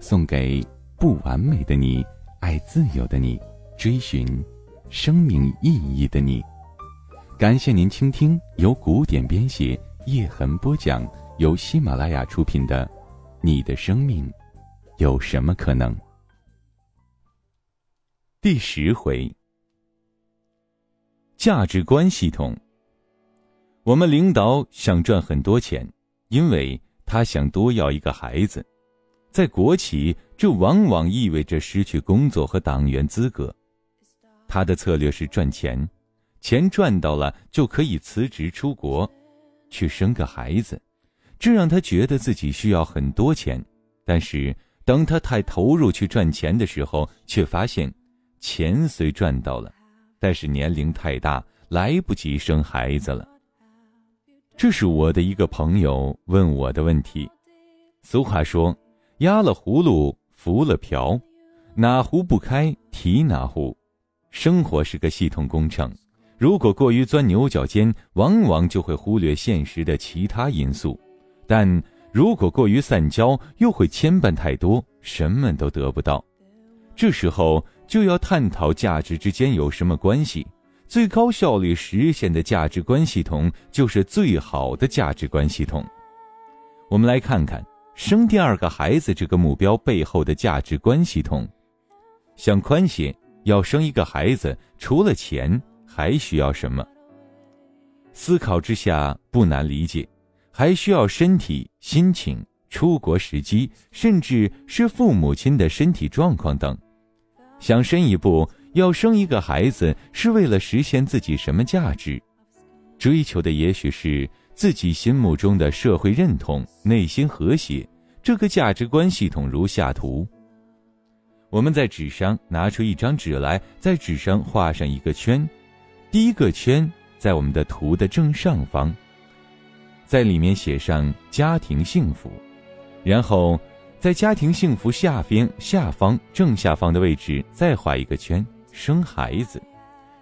送给不完美的你，爱自由的你，追寻生命意义的你。感谢您倾听由古典编写、叶痕播讲、由喜马拉雅出品的《你的生命有什么可能》第十回。价值观系统。我们领导想赚很多钱，因为他想多要一个孩子。在国企，这往往意味着失去工作和党员资格。他的策略是赚钱。钱赚到了，就可以辞职出国，去生个孩子，这让他觉得自己需要很多钱。但是，当他太投入去赚钱的时候，却发现，钱虽赚到了，但是年龄太大，来不及生孩子了。这是我的一个朋友问我的问题。俗话说：“压了葫芦，浮了瓢，哪壶不开提哪壶。”生活是个系统工程。如果过于钻牛角尖，往往就会忽略现实的其他因素；但如果过于散焦，又会牵绊太多，什么都得不到。这时候就要探讨价值之间有什么关系。最高效率实现的价值观系统，就是最好的价值观系统。我们来看看生第二个孩子这个目标背后的价值观系统。想宽些，要生一个孩子，除了钱。还需要什么？思考之下不难理解，还需要身体、心情、出国时机，甚至是父母亲的身体状况等。想深一步，要生一个孩子是为了实现自己什么价值？追求的也许是自己心目中的社会认同、内心和谐。这个价值观系统如下图。我们在纸上拿出一张纸来，在纸上画上一个圈。第一个圈在我们的图的正上方，在里面写上“家庭幸福”，然后在家庭幸福下边下方正下方的位置再画一个圈“生孩子”，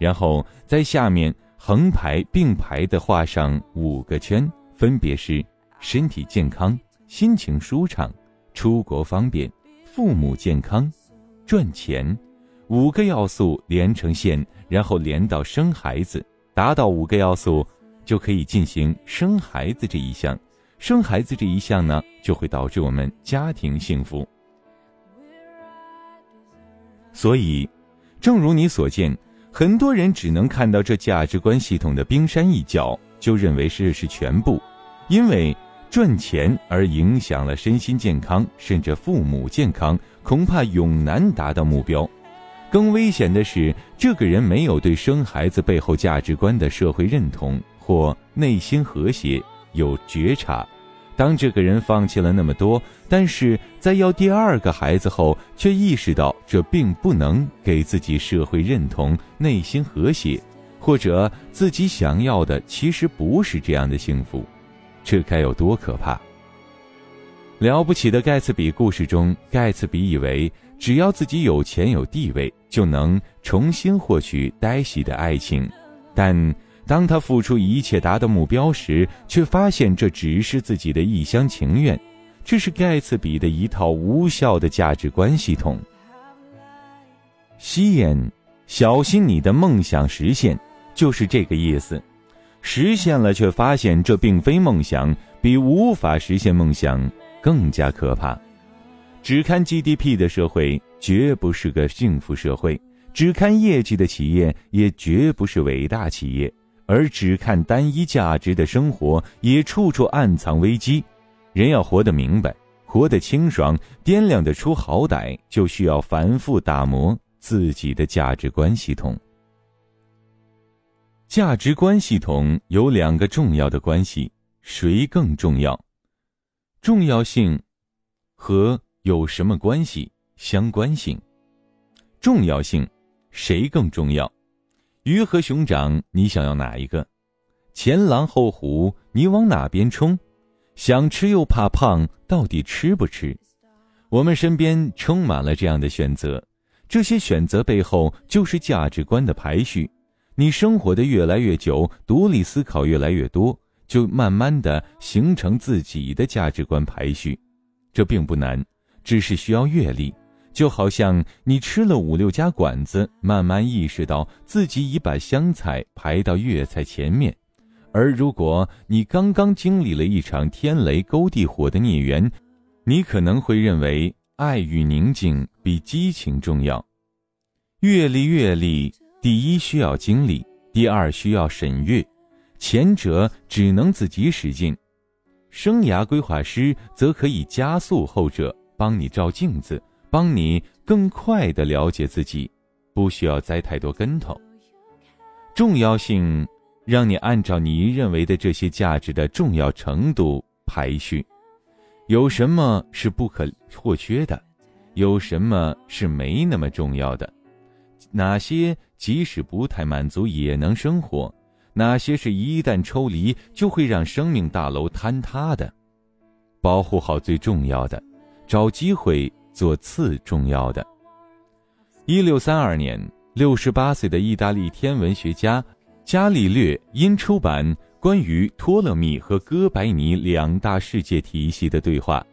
然后在下面横排并排的画上五个圈，分别是身体健康、心情舒畅、出国方便、父母健康、赚钱。五个要素连成线，然后连到生孩子，达到五个要素，就可以进行生孩子这一项。生孩子这一项呢，就会导致我们家庭幸福。所以，正如你所见，很多人只能看到这价值观系统的冰山一角，就认为这是全部，因为赚钱而影响了身心健康，甚至父母健康，恐怕永难达到目标。更危险的是，这个人没有对生孩子背后价值观的社会认同或内心和谐有觉察。当这个人放弃了那么多，但是在要第二个孩子后，却意识到这并不能给自己社会认同、内心和谐，或者自己想要的其实不是这样的幸福，这该有多可怕！了不起的盖茨比故事中，盖茨比以为。只要自己有钱有地位，就能重新获取黛西的爱情，但当他付出一切达到目标时，却发现这只是自己的一厢情愿。这是盖茨比的一套无效的价值观系统。吸烟，小心你的梦想实现，就是这个意思。实现了，却发现这并非梦想，比无法实现梦想更加可怕。只看 GDP 的社会绝不是个幸福社会，只看业绩的企业也绝不是伟大企业，而只看单一价值的生活也处处暗藏危机。人要活得明白，活得清爽，掂量得出好歹，就需要反复打磨自己的价值观系统。价值观系统有两个重要的关系，谁更重要？重要性和。有什么关系？相关性、重要性，谁更重要？鱼和熊掌，你想要哪一个？前狼后虎，你往哪边冲？想吃又怕胖，到底吃不吃？我们身边充满了这样的选择，这些选择背后就是价值观的排序。你生活的越来越久，独立思考越来越多，就慢慢的形成自己的价值观排序。这并不难，只是需要阅历。就好像你吃了五六家馆子，慢慢意识到自己已把湘菜排到粤菜前面。而如果你刚刚经历了一场天雷勾地火的孽缘，你可能会认为爱与宁静比激情重要。阅历，阅历，第一需要经历，第二需要审阅。前者只能自己使劲，生涯规划师则可以加速后者，帮你照镜子，帮你更快的了解自己，不需要栽太多跟头。重要性，让你按照你认为的这些价值的重要程度排序。有什么是不可或缺的？有什么是没那么重要的？哪些即使不太满足也能生活？哪些是一旦抽离就会让生命大楼坍塌的？保护好最重要的，找机会做次重要的。一六三二年，六十八岁的意大利天文学家伽利略因出版。关于托勒密和哥白尼两大世界体系的对话，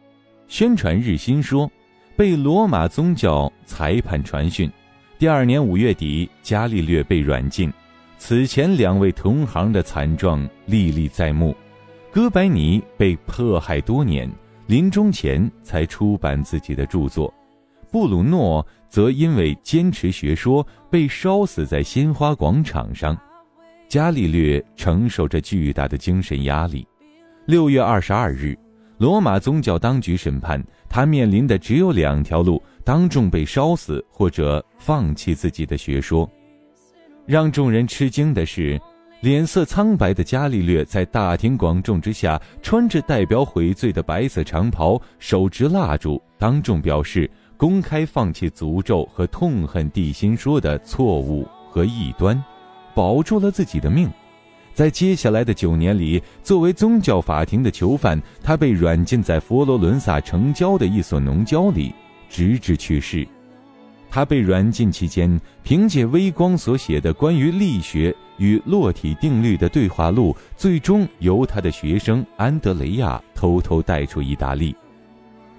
宣传日新说，被罗马宗教裁判传讯。第二年五月底，伽利略被软禁。此前两位同行的惨状历历在目。哥白尼被迫害多年，临终前才出版自己的著作。布鲁诺则因为坚持学说，被烧死在鲜花广场上。伽利略承受着巨大的精神压力。六月二十二日，罗马宗教当局审判他，面临的只有两条路：当众被烧死，或者放弃自己的学说。让众人吃惊的是，脸色苍白的伽利略在大庭广众之下，穿着代表悔罪的白色长袍，手执蜡烛，当众表示公开放弃诅咒和痛恨地心说的错误和异端。保住了自己的命，在接下来的九年里，作为宗教法庭的囚犯，他被软禁在佛罗伦萨城郊的一所农郊里，直至去世。他被软禁期间，凭借微光所写的关于力学与落体定律的对话录，最终由他的学生安德雷亚偷偷带出意大利。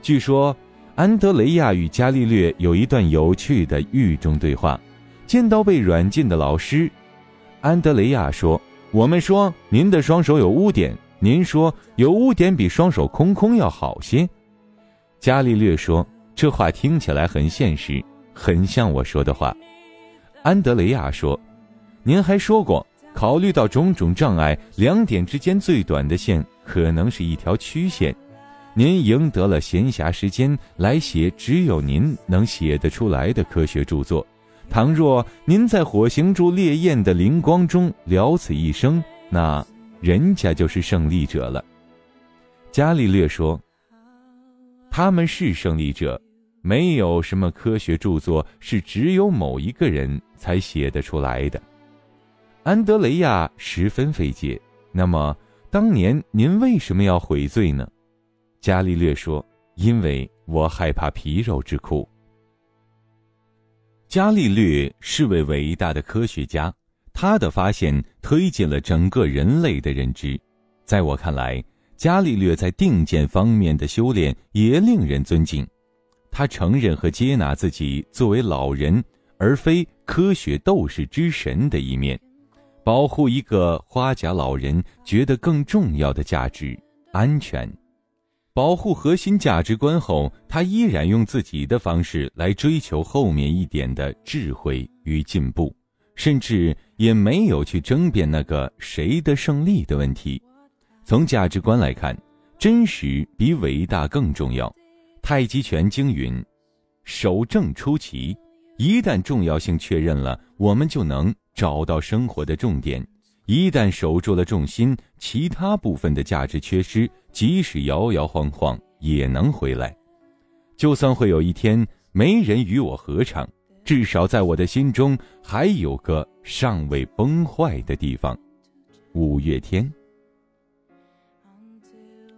据说，安德雷亚与伽利略有一段有趣的狱中对话。见到被软禁的老师。安德雷亚说：“我们说您的双手有污点，您说有污点比双手空空要好些。”伽利略说：“这话听起来很现实，很像我说的话。”安德雷亚说：“您还说过，考虑到种种障碍，两点之间最短的线可能是一条曲线。您赢得了闲暇时间来写只有您能写得出来的科学著作。”倘若您在火星柱烈焰的灵光中了此一生，那人家就是胜利者了。伽利略说：“他们是胜利者，没有什么科学著作是只有某一个人才写得出来的。”安德雷亚十分费解。那么，当年您为什么要悔罪呢？伽利略说：“因为我害怕皮肉之苦。”伽利略是位伟大的科学家，他的发现推进了整个人类的认知。在我看来，伽利略在定见方面的修炼也令人尊敬。他承认和接纳自己作为老人而非科学斗士之神的一面，保护一个花甲老人觉得更重要的价值——安全。保护核心价值观后，他依然用自己的方式来追求后面一点的智慧与进步，甚至也没有去争辩那个谁的胜利的问题。从价值观来看，真实比伟大更重要。太极拳经云：“守正出奇。”一旦重要性确认了，我们就能找到生活的重点。一旦守住了重心，其他部分的价值缺失，即使摇摇晃晃也能回来。就算会有一天没人与我合唱，至少在我的心中还有个尚未崩坏的地方。五月天。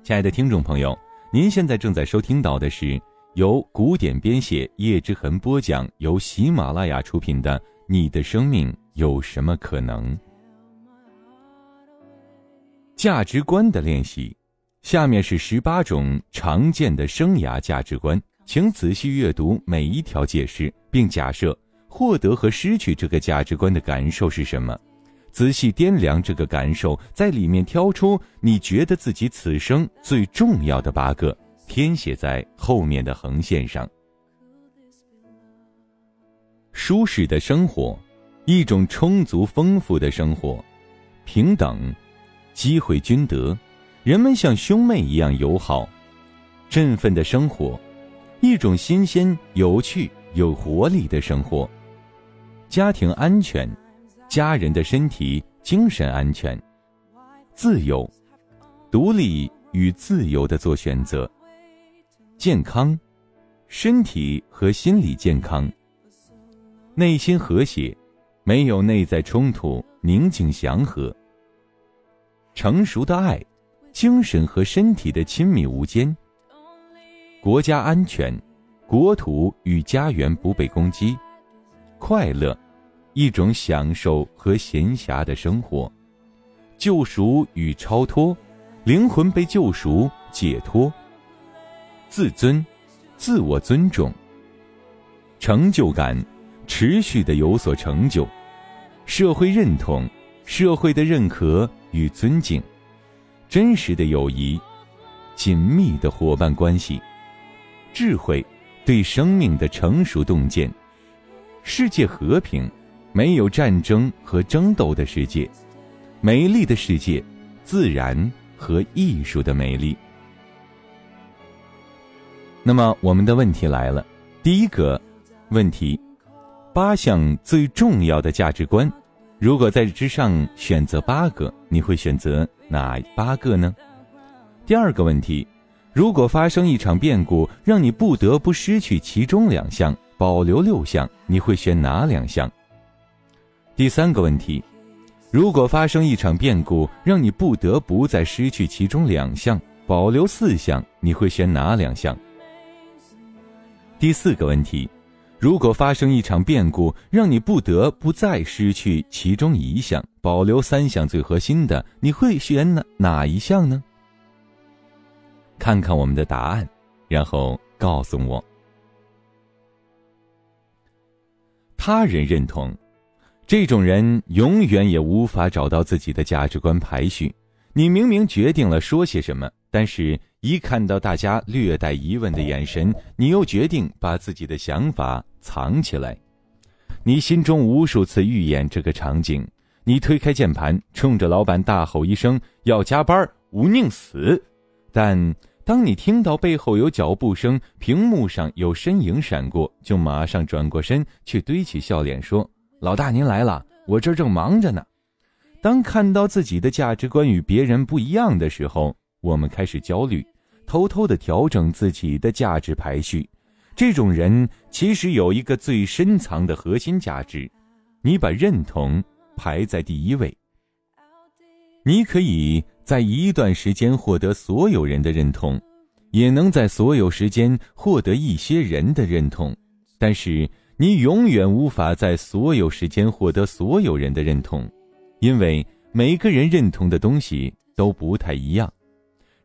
亲爱的听众朋友，您现在正在收听到的是由古典编写叶之痕播讲、由喜马拉雅出品的《你的生命有什么可能》价值观的练习。下面是十八种常见的生涯价值观，请仔细阅读每一条解释，并假设获得和失去这个价值观的感受是什么。仔细掂量这个感受，在里面挑出你觉得自己此生最重要的八个，填写在后面的横线上。舒适的生活，一种充足丰富的生活，平等，机会均得，人们像兄妹一样友好，振奋的生活，一种新鲜、有趣、有活力的生活，家庭安全。家人的身体、精神安全，自由、独立与自由的做选择，健康、身体和心理健康，内心和谐，没有内在冲突，宁静祥和，成熟的爱，精神和身体的亲密无间，国家安全，国土与家园不被攻击，快乐。一种享受和闲暇的生活，救赎与超脱，灵魂被救赎解脱，自尊，自我尊重，成就感，持续的有所成就，社会认同，社会的认可与尊敬，真实的友谊，紧密的伙伴关系，智慧，对生命的成熟洞见，世界和平。没有战争和争斗的世界，美丽的世界，自然和艺术的美丽。那么，我们的问题来了：第一个问题，八项最重要的价值观，如果在之上选择八个，你会选择哪八个呢？第二个问题，如果发生一场变故，让你不得不失去其中两项，保留六项，你会选哪两项？第三个问题：如果发生一场变故，让你不得不再失去其中两项，保留四项，你会选哪两项？第四个问题：如果发生一场变故，让你不得不再失去其中一项，保留三项最核心的，你会选哪哪一项呢？看看我们的答案，然后告诉我。他人认同。这种人永远也无法找到自己的价值观排序。你明明决定了说些什么，但是一看到大家略带疑问的眼神，你又决定把自己的想法藏起来。你心中无数次预演这个场景：你推开键盘，冲着老板大吼一声“要加班，无宁死”。但当你听到背后有脚步声，屏幕上有身影闪过，就马上转过身去堆起笑脸说。老大，您来了，我这正忙着呢。当看到自己的价值观与别人不一样的时候，我们开始焦虑，偷偷的调整自己的价值排序。这种人其实有一个最深藏的核心价值，你把认同排在第一位。你可以在一段时间获得所有人的认同，也能在所有时间获得一些人的认同，但是。你永远无法在所有时间获得所有人的认同，因为每个人认同的东西都不太一样。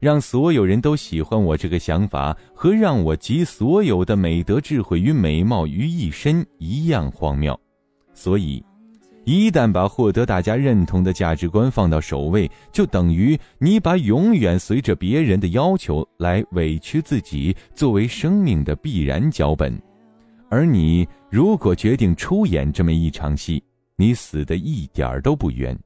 让所有人都喜欢我这个想法，和让我集所有的美德、智慧与美貌于一身一样荒谬。所以，一旦把获得大家认同的价值观放到首位，就等于你把永远随着别人的要求来委屈自己作为生命的必然脚本。而你如果决定出演这么一场戏，你死的一点儿都不冤。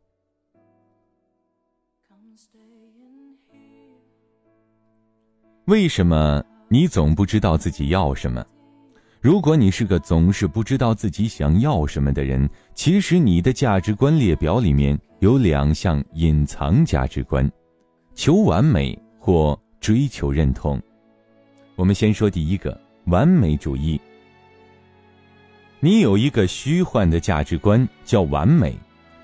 为什么你总不知道自己要什么？如果你是个总是不知道自己想要什么的人，其实你的价值观列表里面有两项隐藏价值观：求完美或追求认同。我们先说第一个。完美主义。你有一个虚幻的价值观叫完美，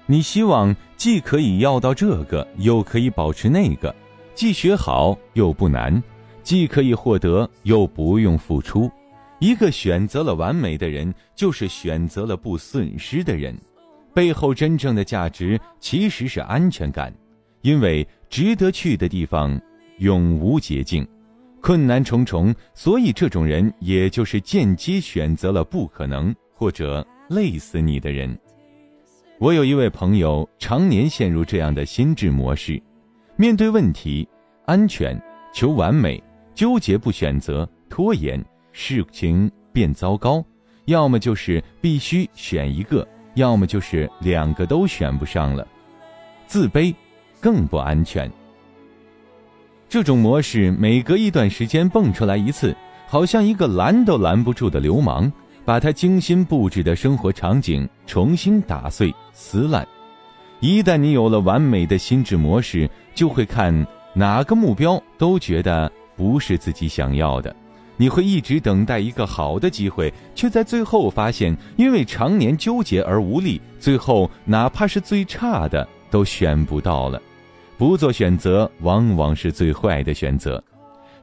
你希望既可以要到这个，又可以保持那个，既学好又不难，既可以获得又不用付出。一个选择了完美的人，就是选择了不损失的人。背后真正的价值其实是安全感，因为值得去的地方永无捷径，困难重重，所以这种人也就是间接选择了不可能。或者累死你的人。我有一位朋友，常年陷入这样的心智模式：面对问题，安全求完美，纠结不选择，拖延。事情变糟糕，要么就是必须选一个，要么就是两个都选不上了。自卑更不安全。这种模式每隔一段时间蹦出来一次，好像一个拦都拦不住的流氓，把他精心布置的生活场景重新打碎撕烂。一旦你有了完美的心智模式，就会看哪个目标都觉得不是自己想要的。你会一直等待一个好的机会，却在最后发现，因为常年纠结而无力，最后哪怕是最差的都选不到了。不做选择，往往是最坏的选择。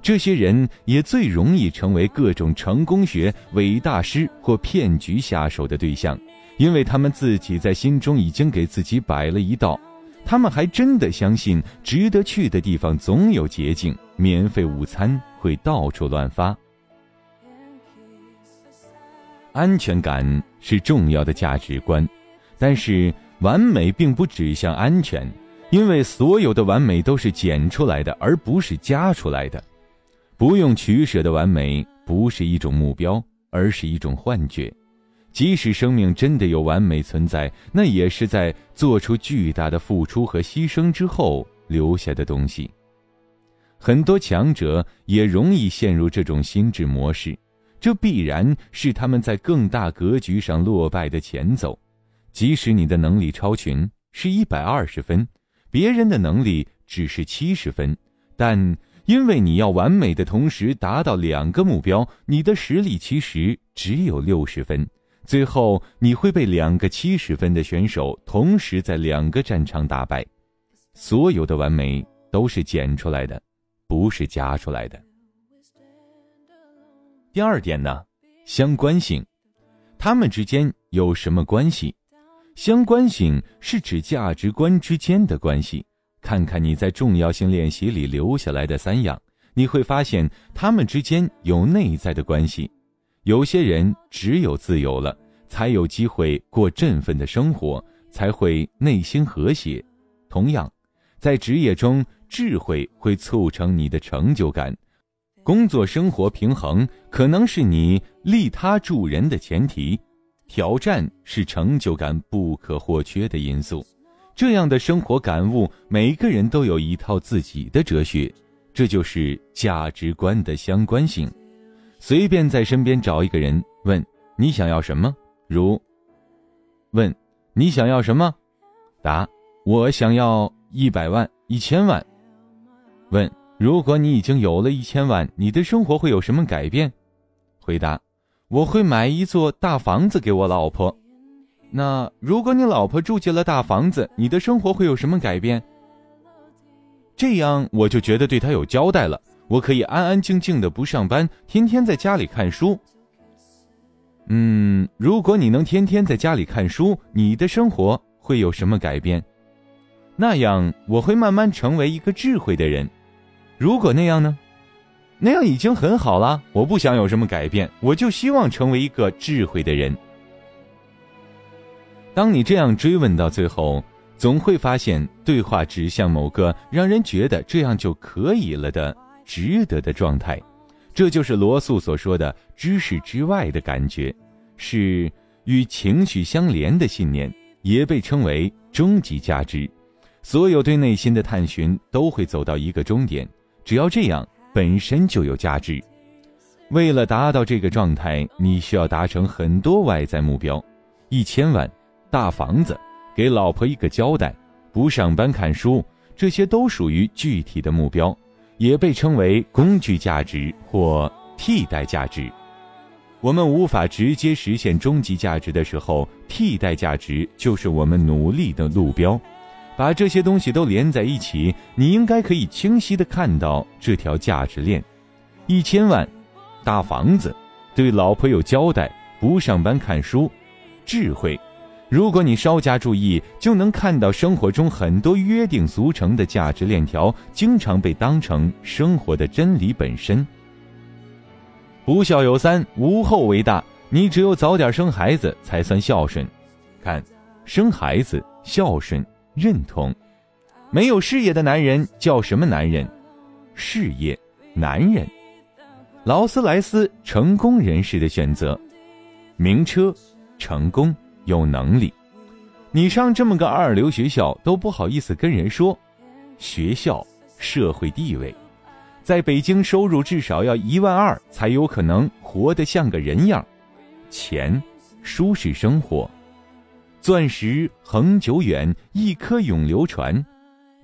这些人也最容易成为各种成功学伪大师或骗局下手的对象，因为他们自己在心中已经给自己摆了一道，他们还真的相信值得去的地方总有捷径，免费午餐会到处乱发。安全感是重要的价值观，但是完美并不指向安全，因为所有的完美都是减出来的，而不是加出来的。不用取舍的完美不是一种目标，而是一种幻觉。即使生命真的有完美存在，那也是在做出巨大的付出和牺牲之后留下的东西。很多强者也容易陷入这种心智模式。这必然是他们在更大格局上落败的前奏。即使你的能力超群，是一百二十分，别人的能力只是七十分，但因为你要完美的同时达到两个目标，你的实力其实只有六十分。最后你会被两个七十分的选手同时在两个战场打败。所有的完美都是减出来的，不是加出来的。第二点呢，相关性，他们之间有什么关系？相关性是指价值观之间的关系。看看你在重要性练习里留下来的三样，你会发现他们之间有内在的关系。有些人只有自由了，才有机会过振奋的生活，才会内心和谐。同样，在职业中，智慧会促成你的成就感。工作生活平衡可能是你利他助人的前提，挑战是成就感不可或缺的因素。这样的生活感悟，每个人都有一套自己的哲学，这就是价值观的相关性。随便在身边找一个人，问你想要什么，如问你想要什么，答我想要一百万、一千万，问。如果你已经有了一千万，你的生活会有什么改变？回答：我会买一座大房子给我老婆。那如果你老婆住进了大房子，你的生活会有什么改变？这样我就觉得对她有交代了，我可以安安静静的不上班，天天在家里看书。嗯，如果你能天天在家里看书，你的生活会有什么改变？那样我会慢慢成为一个智慧的人。如果那样呢？那样已经很好了。我不想有什么改变，我就希望成为一个智慧的人。当你这样追问到最后，总会发现对话指向某个让人觉得这样就可以了的值得的状态。这就是罗素所说的“知识之外的感觉”，是与情绪相连的信念，也被称为终极价值。所有对内心的探寻都会走到一个终点。只要这样，本身就有价值。为了达到这个状态，你需要达成很多外在目标：一千万、大房子、给老婆一个交代、不上班看书，这些都属于具体的目标，也被称为工具价值或替代价值。我们无法直接实现终极价值的时候，替代价值就是我们努力的路标。把这些东西都连在一起，你应该可以清晰的看到这条价值链：一千万，大房子，对老婆有交代，不上班看书，智慧。如果你稍加注意，就能看到生活中很多约定俗成的价值链条，经常被当成生活的真理本身。不孝有三，无后为大。你只有早点生孩子，才算孝顺。看，生孩子孝顺。认同，没有事业的男人叫什么男人？事业男人。劳斯莱斯成功人士的选择，名车，成功有能力。你上这么个二流学校都不好意思跟人说，学校社会地位，在北京收入至少要一万二才有可能活得像个人样，钱，舒适生活。钻石恒久远，一颗永流传。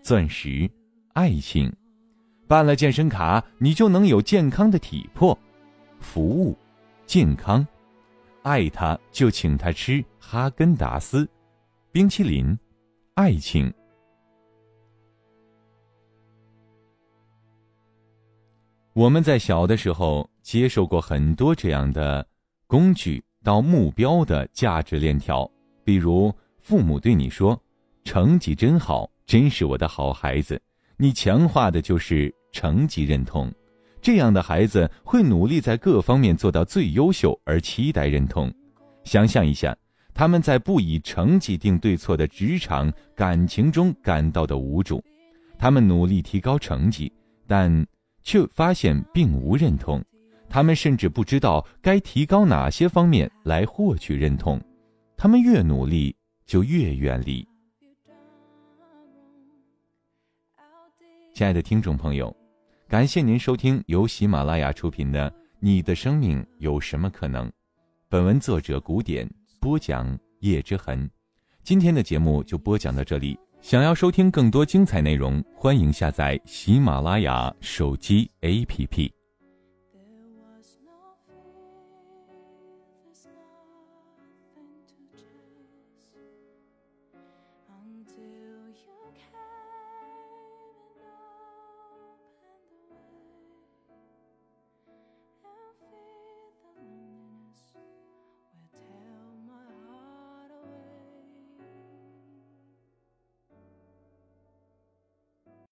钻石，爱情，办了健身卡，你就能有健康的体魄。服务，健康，爱他就请他吃哈根达斯，冰淇淋，爱情。我们在小的时候接受过很多这样的工具到目标的价值链条。比如，父母对你说：“成绩真好，真是我的好孩子。”你强化的就是成绩认同。这样的孩子会努力在各方面做到最优秀，而期待认同。想象一下，他们在不以成绩定对错的职场、感情中感到的无助。他们努力提高成绩，但却发现并无认同。他们甚至不知道该提高哪些方面来获取认同。他们越努力，就越远离。亲爱的听众朋友，感谢您收听由喜马拉雅出品的《你的生命有什么可能》。本文作者古典播讲叶之痕。今天的节目就播讲到这里。想要收听更多精彩内容，欢迎下载喜马拉雅手机 APP。